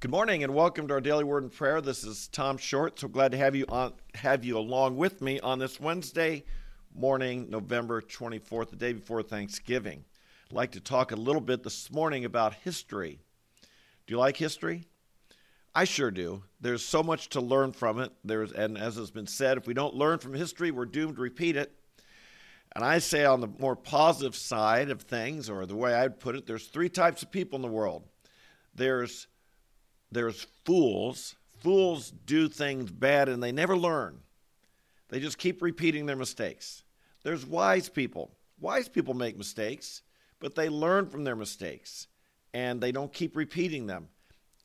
Good morning and welcome to our daily word and prayer. This is Tom Short. So glad to have you on have you along with me on this Wednesday morning, November 24th, the day before Thanksgiving. I'd like to talk a little bit this morning about history. Do you like history? I sure do. There's so much to learn from it. There's and as has been said, if we don't learn from history, we're doomed to repeat it. And I say on the more positive side of things, or the way I'd put it, there's three types of people in the world. There's there's fools. Fools do things bad and they never learn. They just keep repeating their mistakes. There's wise people. Wise people make mistakes, but they learn from their mistakes and they don't keep repeating them.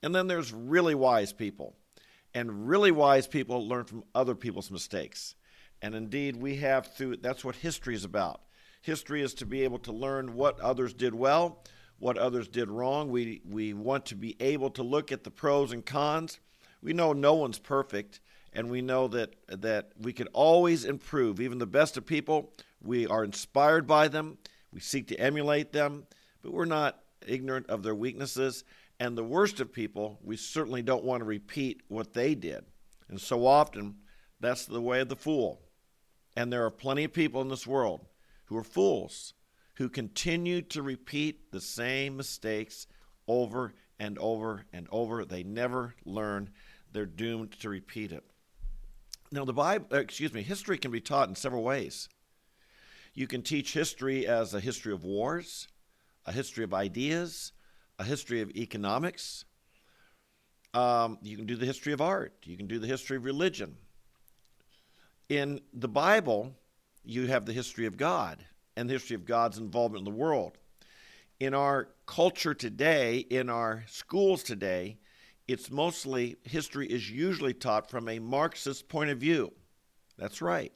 And then there's really wise people. And really wise people learn from other people's mistakes. And indeed, we have through that's what history is about. History is to be able to learn what others did well, what others did wrong. We we want to be able to look at the pros and cons. We know no one's perfect, and we know that that we can always improve. Even the best of people, we are inspired by them. We seek to emulate them, but we're not ignorant of their weaknesses. And the worst of people, we certainly don't want to repeat what they did. And so often, that's the way of the fool. And there are plenty of people in this world who are fools who continue to repeat the same mistakes over and over and over. They never learn. They're doomed to repeat it. Now, the Bible, uh, excuse me, history can be taught in several ways. You can teach history as a history of wars, a history of ideas, a history of economics. Um, you can do the history of art. You can do the history of religion. In the Bible, you have the history of God and the history of God's involvement in the world. In our culture today, in our schools today, it's mostly history is usually taught from a Marxist point of view. That's right,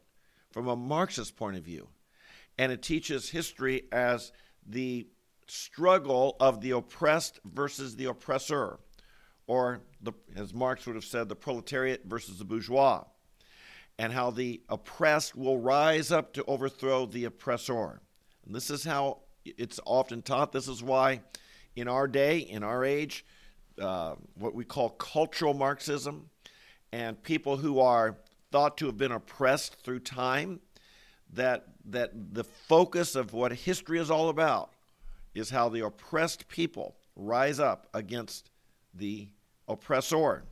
from a Marxist point of view. And it teaches history as the struggle of the oppressed versus the oppressor, or the, as Marx would have said, the proletariat versus the bourgeois and how the oppressed will rise up to overthrow the oppressor. And this is how it's often taught. This is why, in our day, in our age, uh, what we call cultural Marxism, and people who are thought to have been oppressed through time, that that the focus of what history is all about is how the oppressed people rise up against the oppressor.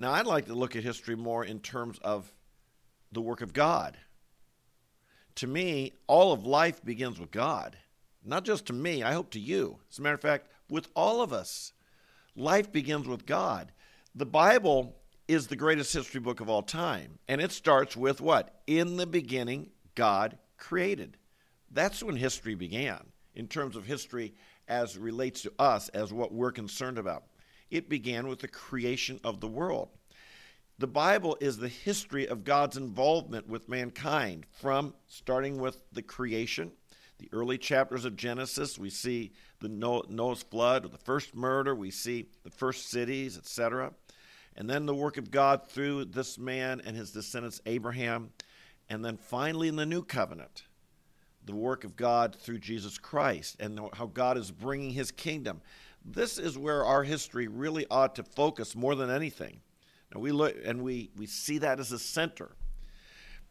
Now, I'd like to look at history more in terms of the work of God. To me, all of life begins with God. Not just to me, I hope to you. As a matter of fact, with all of us, life begins with God. The Bible is the greatest history book of all time, and it starts with what? In the beginning, God created. That's when history began, in terms of history as relates to us, as what we're concerned about. It began with the creation of the world. The Bible is the history of God's involvement with mankind, from starting with the creation, the early chapters of Genesis. We see the Noah's flood, or the first murder. We see the first cities, etc. And then the work of God through this man and his descendants, Abraham. And then finally in the new covenant, the work of God through Jesus Christ and how God is bringing his kingdom. This is where our history really ought to focus more than anything. Now we look and we, we see that as a center.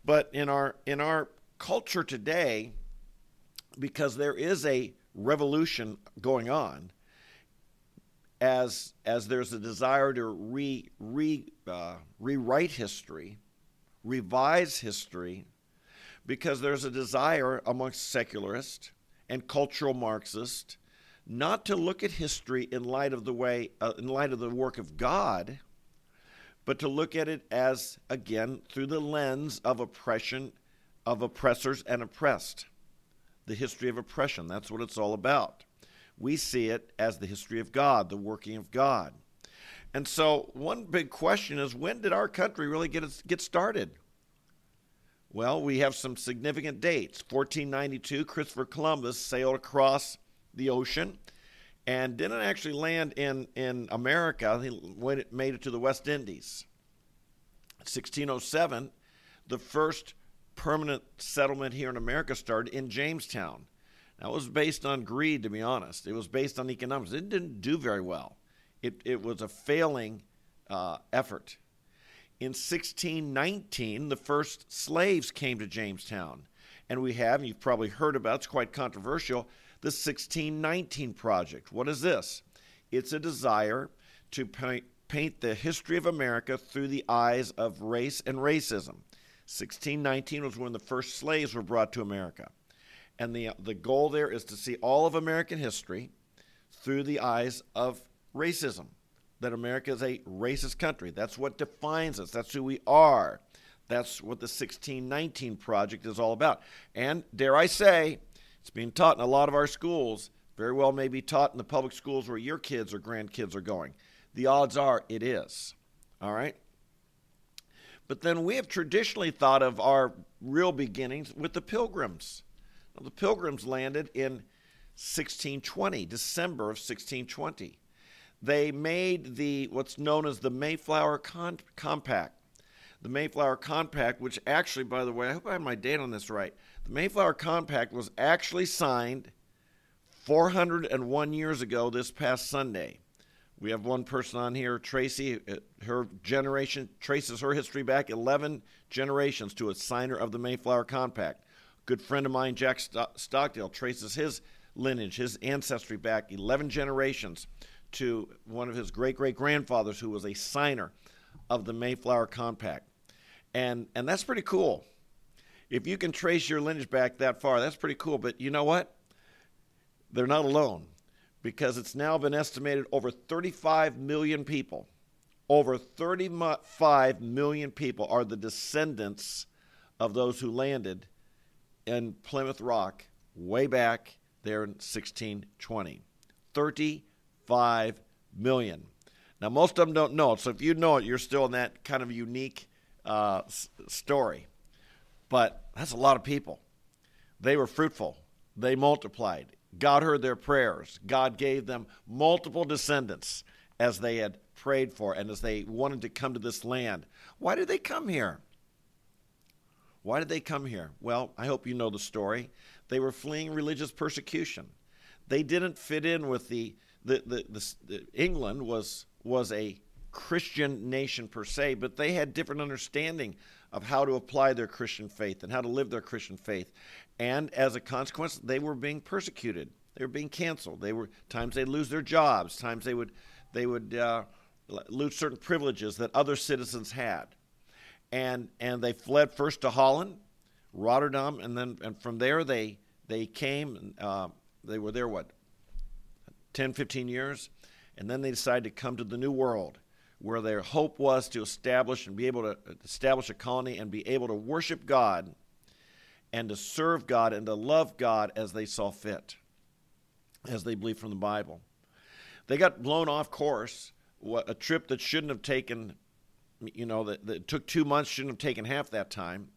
But in our in our culture today, because there is a revolution going on, as as there's a desire to re, re uh, rewrite history, revise history, because there's a desire amongst secularists and cultural Marxists not to look at history in light of the way, uh, in light of the work of God, but to look at it as, again, through the lens of oppression, of oppressors and oppressed. The history of oppression, that's what it's all about. We see it as the history of God, the working of God. And so, one big question is when did our country really get, get started? Well, we have some significant dates. 1492, Christopher Columbus sailed across the ocean and didn't actually land in, in America. He made it to the West Indies. 1607, the first permanent settlement here in America started in Jamestown. That was based on greed, to be honest. It was based on economics. It didn't do very well. It, it was a failing uh, effort. In 1619, the first slaves came to Jamestown. And we have, and you've probably heard about, it's quite controversial, the 1619 Project. What is this? It's a desire to paint, paint the history of America through the eyes of race and racism. 1619 was when the first slaves were brought to America. And the, the goal there is to see all of American history through the eyes of racism. That America is a racist country. That's what defines us. That's who we are. That's what the 1619 Project is all about. And dare I say, it's being taught in a lot of our schools, very well may be taught in the public schools where your kids or grandkids are going. The odds are it is. All right? But then we have traditionally thought of our real beginnings with the pilgrims. Now, the pilgrims landed in 1620, December of 1620. They made the what's known as the Mayflower Con- Compact. The Mayflower Compact, which actually, by the way, I hope I have my date on this right. The Mayflower Compact was actually signed 401 years ago this past Sunday. We have one person on here, Tracy. Uh, her generation traces her history back 11 generations to a signer of the Mayflower Compact. Good friend of mine, Jack Stockdale, traces his lineage, his ancestry back 11 generations to one of his great great grandfathers who was a signer of the Mayflower Compact. And, and that's pretty cool. If you can trace your lineage back that far, that's pretty cool. But you know what? They're not alone because it's now been estimated over 35 million people, over 35 million people are the descendants of those who landed in Plymouth Rock way back there in 1620. 35 million. Now, most of them don't know it, so if you know it, you're still in that kind of unique uh, s- story. But that's a lot of people. They were fruitful, they multiplied. God heard their prayers. God gave them multiple descendants as they had prayed for and as they wanted to come to this land. Why did they come here? Why did they come here? Well, I hope you know the story. They were fleeing religious persecution. They didn't fit in with the the, the, the, the England was was a Christian nation per se, but they had different understanding of how to apply their Christian faith and how to live their Christian faith. And as a consequence, they were being persecuted. They were being canceled. They were times they'd lose their jobs. Times they would they would uh, lose certain privileges that other citizens had. And and they fled first to Holland, Rotterdam, and then and from there they they came. Uh, they were there what 10, 15 years, and then they decided to come to the New World where their hope was to establish and be able to establish a colony and be able to worship God and to serve God and to love God as they saw fit, as they believed from the Bible. They got blown off course. A trip that shouldn't have taken, you know, that, that took two months shouldn't have taken half that time.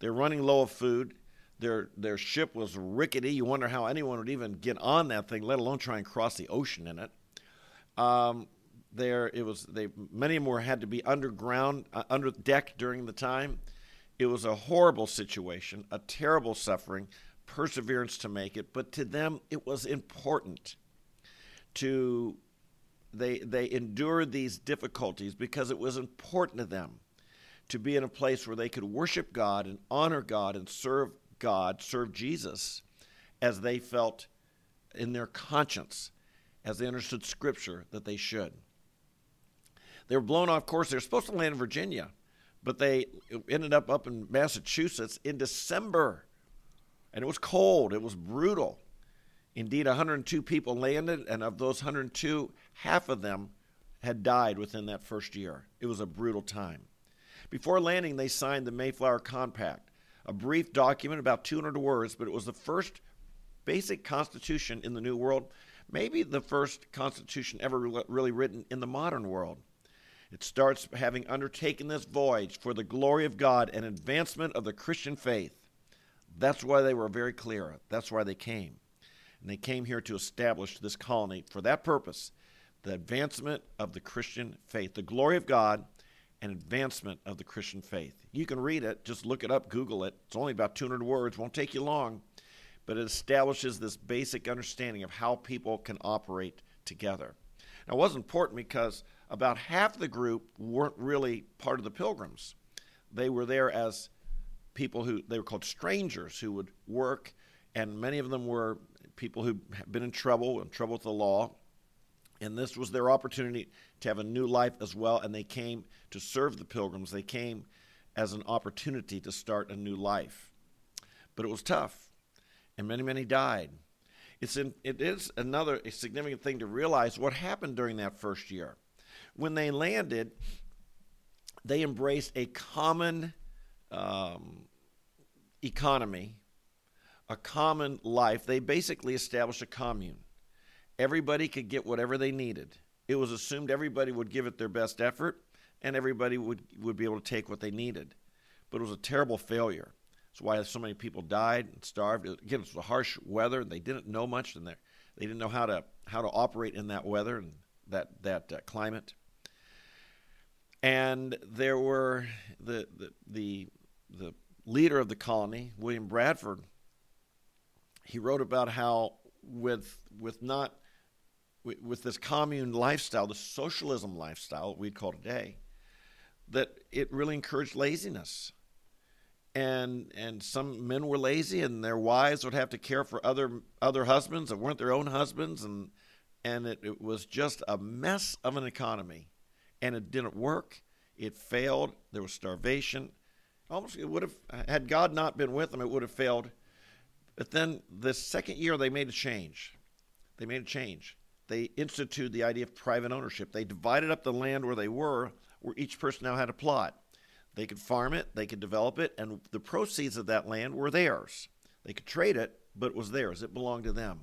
They're running low of food. Their their ship was rickety. You wonder how anyone would even get on that thing, let alone try and cross the ocean in it. Um, there it was they many more had to be underground uh, under deck during the time. It was a horrible situation a terrible suffering perseverance to make it but to them it was important to they they endured these difficulties because it was important to them to be in a place where they could worship God and honor God and serve God serve Jesus as they felt in their conscience as they understood scripture that they should they were blown off course. They were supposed to land in Virginia, but they ended up up in Massachusetts in December. And it was cold, it was brutal. Indeed, 102 people landed, and of those 102, half of them had died within that first year. It was a brutal time. Before landing, they signed the Mayflower Compact, a brief document about 200 words, but it was the first basic constitution in the New World, maybe the first constitution ever really written in the modern world. It starts having undertaken this voyage for the glory of God and advancement of the Christian faith. That's why they were very clear. That's why they came. And they came here to establish this colony for that purpose the advancement of the Christian faith, the glory of God and advancement of the Christian faith. You can read it, just look it up, Google it. It's only about 200 words, won't take you long, but it establishes this basic understanding of how people can operate together. Now, it was important because about half the group weren't really part of the pilgrims. They were there as people who they were called strangers who would work, and many of them were people who'd been in trouble, in trouble with the law. And this was their opportunity to have a new life as well, and they came to serve the pilgrims. They came as an opportunity to start a new life. But it was tough, and many, many died. It's in, it is another significant thing to realize what happened during that first year. When they landed, they embraced a common um, economy, a common life. They basically established a commune. Everybody could get whatever they needed. It was assumed everybody would give it their best effort and everybody would, would be able to take what they needed. But it was a terrible failure. That's why so many people died and starved. Again, it was a harsh weather. They didn't know much, and they didn't know how to how to operate in that weather and that that uh, climate. And there were the, the the the leader of the colony, William Bradford. He wrote about how with with not with this commune lifestyle, the socialism lifestyle we'd call today, that it really encouraged laziness. And and some men were lazy, and their wives would have to care for other other husbands that weren't their own husbands, and and it, it was just a mess of an economy, and it didn't work. It failed. There was starvation. Almost it would have had God not been with them, it would have failed. But then the second year they made a change. They made a change. They instituted the idea of private ownership. They divided up the land where they were where each person now had a plot. They could farm it, they could develop it, and the proceeds of that land were theirs. They could trade it, but it was theirs. It belonged to them.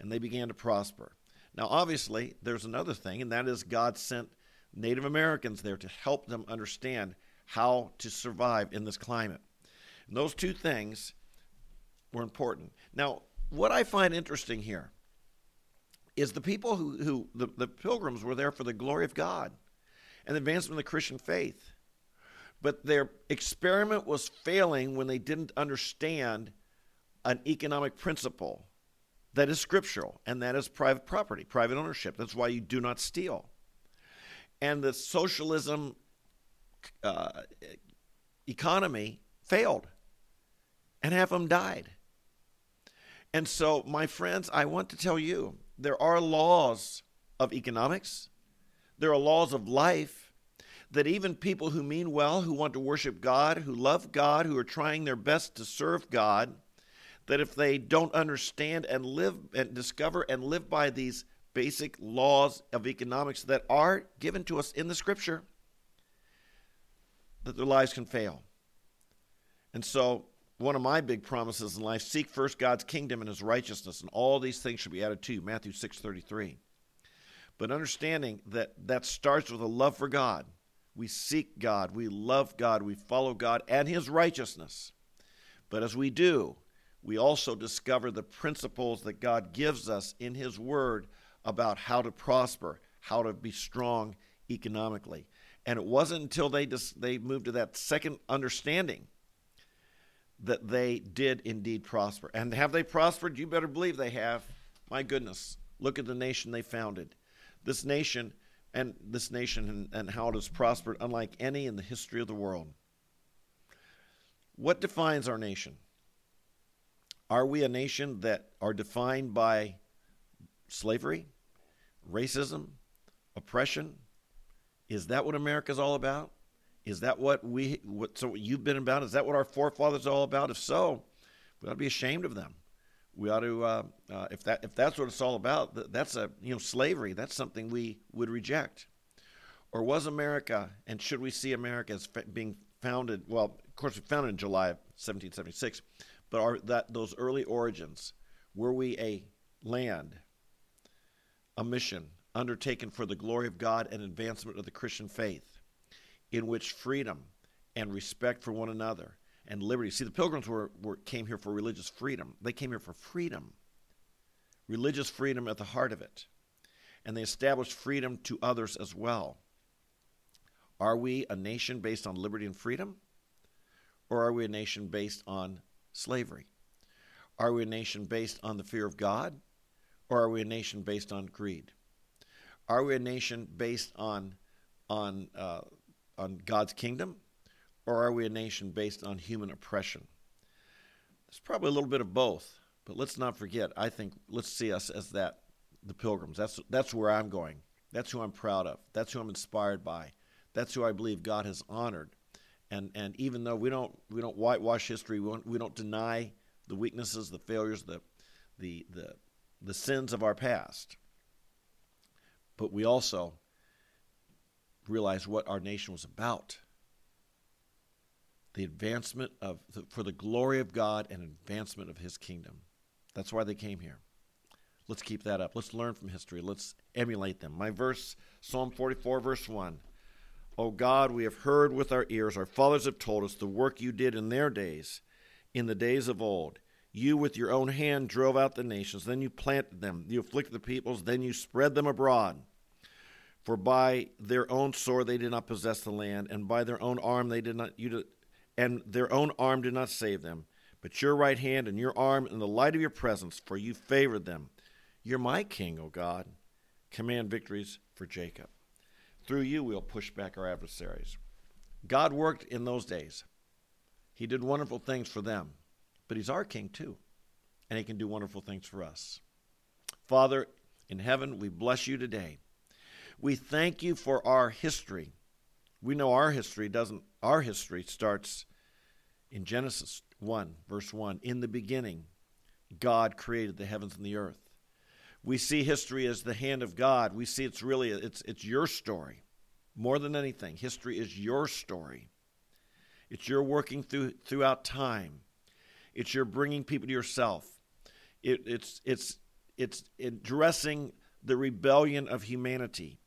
And they began to prosper. Now, obviously, there's another thing, and that is God sent Native Americans there to help them understand how to survive in this climate. And those two things were important. Now, what I find interesting here is the people who, who the, the pilgrims were there for the glory of God and the advancement of the Christian faith. But their experiment was failing when they didn't understand an economic principle that is scriptural, and that is private property, private ownership. That's why you do not steal. And the socialism uh, economy failed, and half of them died. And so, my friends, I want to tell you there are laws of economics, there are laws of life that even people who mean well, who want to worship God, who love God, who are trying their best to serve God, that if they don't understand and live and discover and live by these basic laws of economics that are given to us in the scripture, that their lives can fail. And so, one of my big promises in life seek first God's kingdom and his righteousness, and all these things should be added to you. Matthew 6 33 but understanding that that starts with a love for God. We seek God, we love God, we follow God and His righteousness. But as we do, we also discover the principles that God gives us in His Word about how to prosper, how to be strong economically. And it wasn't until they just, they moved to that second understanding that they did indeed prosper. And have they prospered? You better believe they have. My goodness, look at the nation they founded this nation and this nation and, and how it has prospered unlike any in the history of the world. What defines our nation? Are we a nation that are defined by slavery, racism, oppression? Is that what America's all about? Is that what we what so you've been about? Is that what our forefathers are all about? If so, we ought to be ashamed of them we ought to uh, uh, if that if that's what it's all about that's a you know slavery that's something we would reject or was america and should we see america as being founded well of course we founded in july of 1776 but are that those early origins were we a land a mission undertaken for the glory of god and advancement of the christian faith in which freedom and respect for one another and liberty. See, the pilgrims were, were, came here for religious freedom. They came here for freedom, religious freedom at the heart of it. And they established freedom to others as well. Are we a nation based on liberty and freedom? Or are we a nation based on slavery? Are we a nation based on the fear of God? Or are we a nation based on greed? Are we a nation based on on uh, on God's kingdom, or are we a nation based on human oppression? It's probably a little bit of both, but let's not forget. I think let's see us as that the pilgrims. That's that's where I'm going. That's who I'm proud of. That's who I'm inspired by. That's who I believe God has honored. And and even though we don't we don't whitewash history, we don't, we don't deny the weaknesses, the failures, the the the the sins of our past. But we also realize what our nation was about. The advancement of the, for the glory of God and advancement of his kingdom. That's why they came here. Let's keep that up. Let's learn from history. Let's emulate them. My verse, Psalm 44, verse 1. O God, we have heard with our ears, our fathers have told us the work you did in their days, in the days of old. You with your own hand drove out the nations, then you planted them. You afflicted the peoples, then you spread them abroad. For by their own sword they did not possess the land, and by their own arm they did not you and their own arm did not save them. But your right hand and your arm and the light of your presence, for you favored them. You're my king, O God. Command victories for Jacob. Through you, we'll push back our adversaries. God worked in those days. He did wonderful things for them, but He's our King too, and He can do wonderful things for us. Father in heaven, we bless you today. We thank you for our history. We know our history doesn't, our history starts in Genesis 1, verse 1. In the beginning, God created the heavens and the earth we see history as the hand of God. We see it's really it's it's your story. More than anything, history is your story. It's your working through throughout time. It's your bringing people to yourself. It, it's it's it's addressing the rebellion of humanity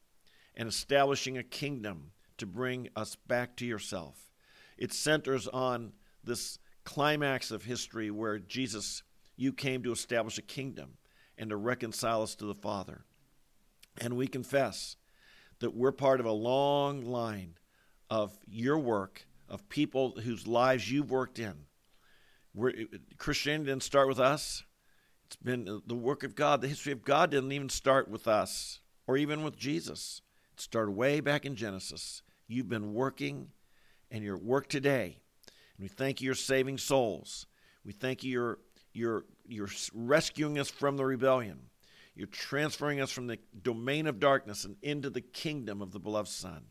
and establishing a kingdom to bring us back to yourself. It centers on this climax of history where Jesus, you came to establish a kingdom and to reconcile us to the Father. And we confess that we're part of a long line of your work, of people whose lives you've worked in. We're, Christianity didn't start with us. It's been the work of God. The history of God didn't even start with us or even with Jesus. It started way back in Genesis. You've been working and your work today. And we thank you, you're saving souls. We thank you, you're you're, you're rescuing us from the rebellion. You're transferring us from the domain of darkness and into the kingdom of the beloved Son.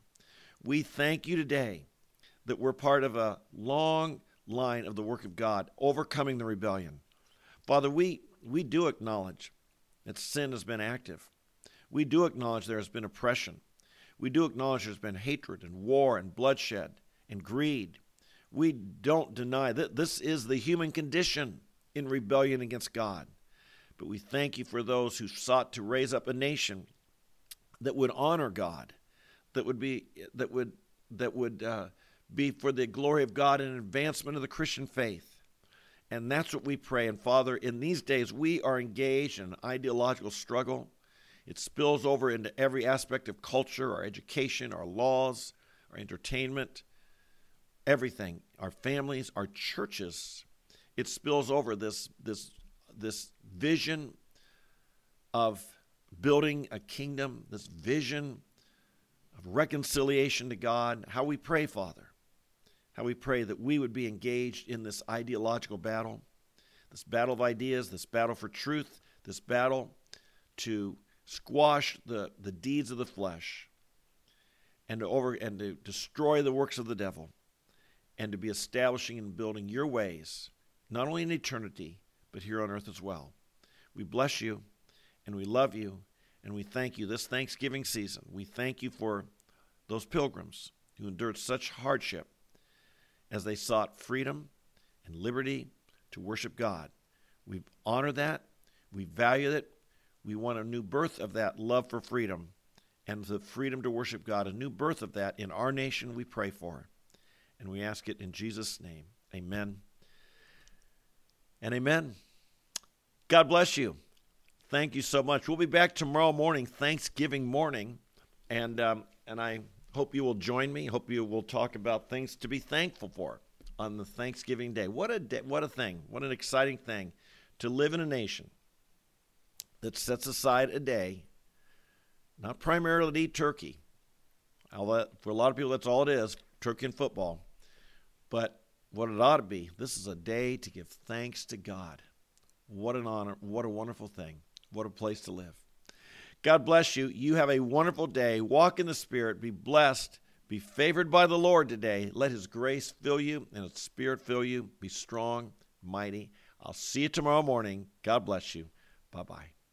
We thank you today that we're part of a long line of the work of God, overcoming the rebellion. Father, we, we do acknowledge that sin has been active. We do acknowledge there has been oppression. We do acknowledge there's been hatred and war and bloodshed and greed. We don't deny that this is the human condition in rebellion against God. But we thank you for those who sought to raise up a nation that would honor God, that would be that would that would uh, be for the glory of God and advancement of the Christian faith. And that's what we pray. And Father, in these days we are engaged in an ideological struggle. It spills over into every aspect of culture, our education, our laws, our entertainment, everything, our families, our churches it spills over this this this vision of building a kingdom, this vision of reconciliation to God, how we pray, Father, how we pray that we would be engaged in this ideological battle, this battle of ideas, this battle for truth, this battle to squash the, the deeds of the flesh and to over and to destroy the works of the devil and to be establishing and building your ways not only in eternity, but here on earth as well. We bless you and we love you and we thank you this Thanksgiving season. We thank you for those pilgrims who endured such hardship as they sought freedom and liberty to worship God. We honor that, we value it, we want a new birth of that love for freedom and the freedom to worship God, a new birth of that in our nation we pray for. And we ask it in Jesus' name. Amen and amen. God bless you. Thank you so much. We'll be back tomorrow morning, Thanksgiving morning, and um, and I hope you will join me. Hope you will talk about things to be thankful for on the Thanksgiving day. What a day, what a thing! What an exciting thing to live in a nation that sets aside a day not primarily to eat turkey. That, for a lot of people, that's all it is turkey and football. But what it ought to be, this is a day to give thanks to God. What an honor. What a wonderful thing. What a place to live. God bless you. You have a wonderful day. Walk in the Spirit. Be blessed. Be favored by the Lord today. Let His grace fill you and His Spirit fill you. Be strong, mighty. I'll see you tomorrow morning. God bless you. Bye bye.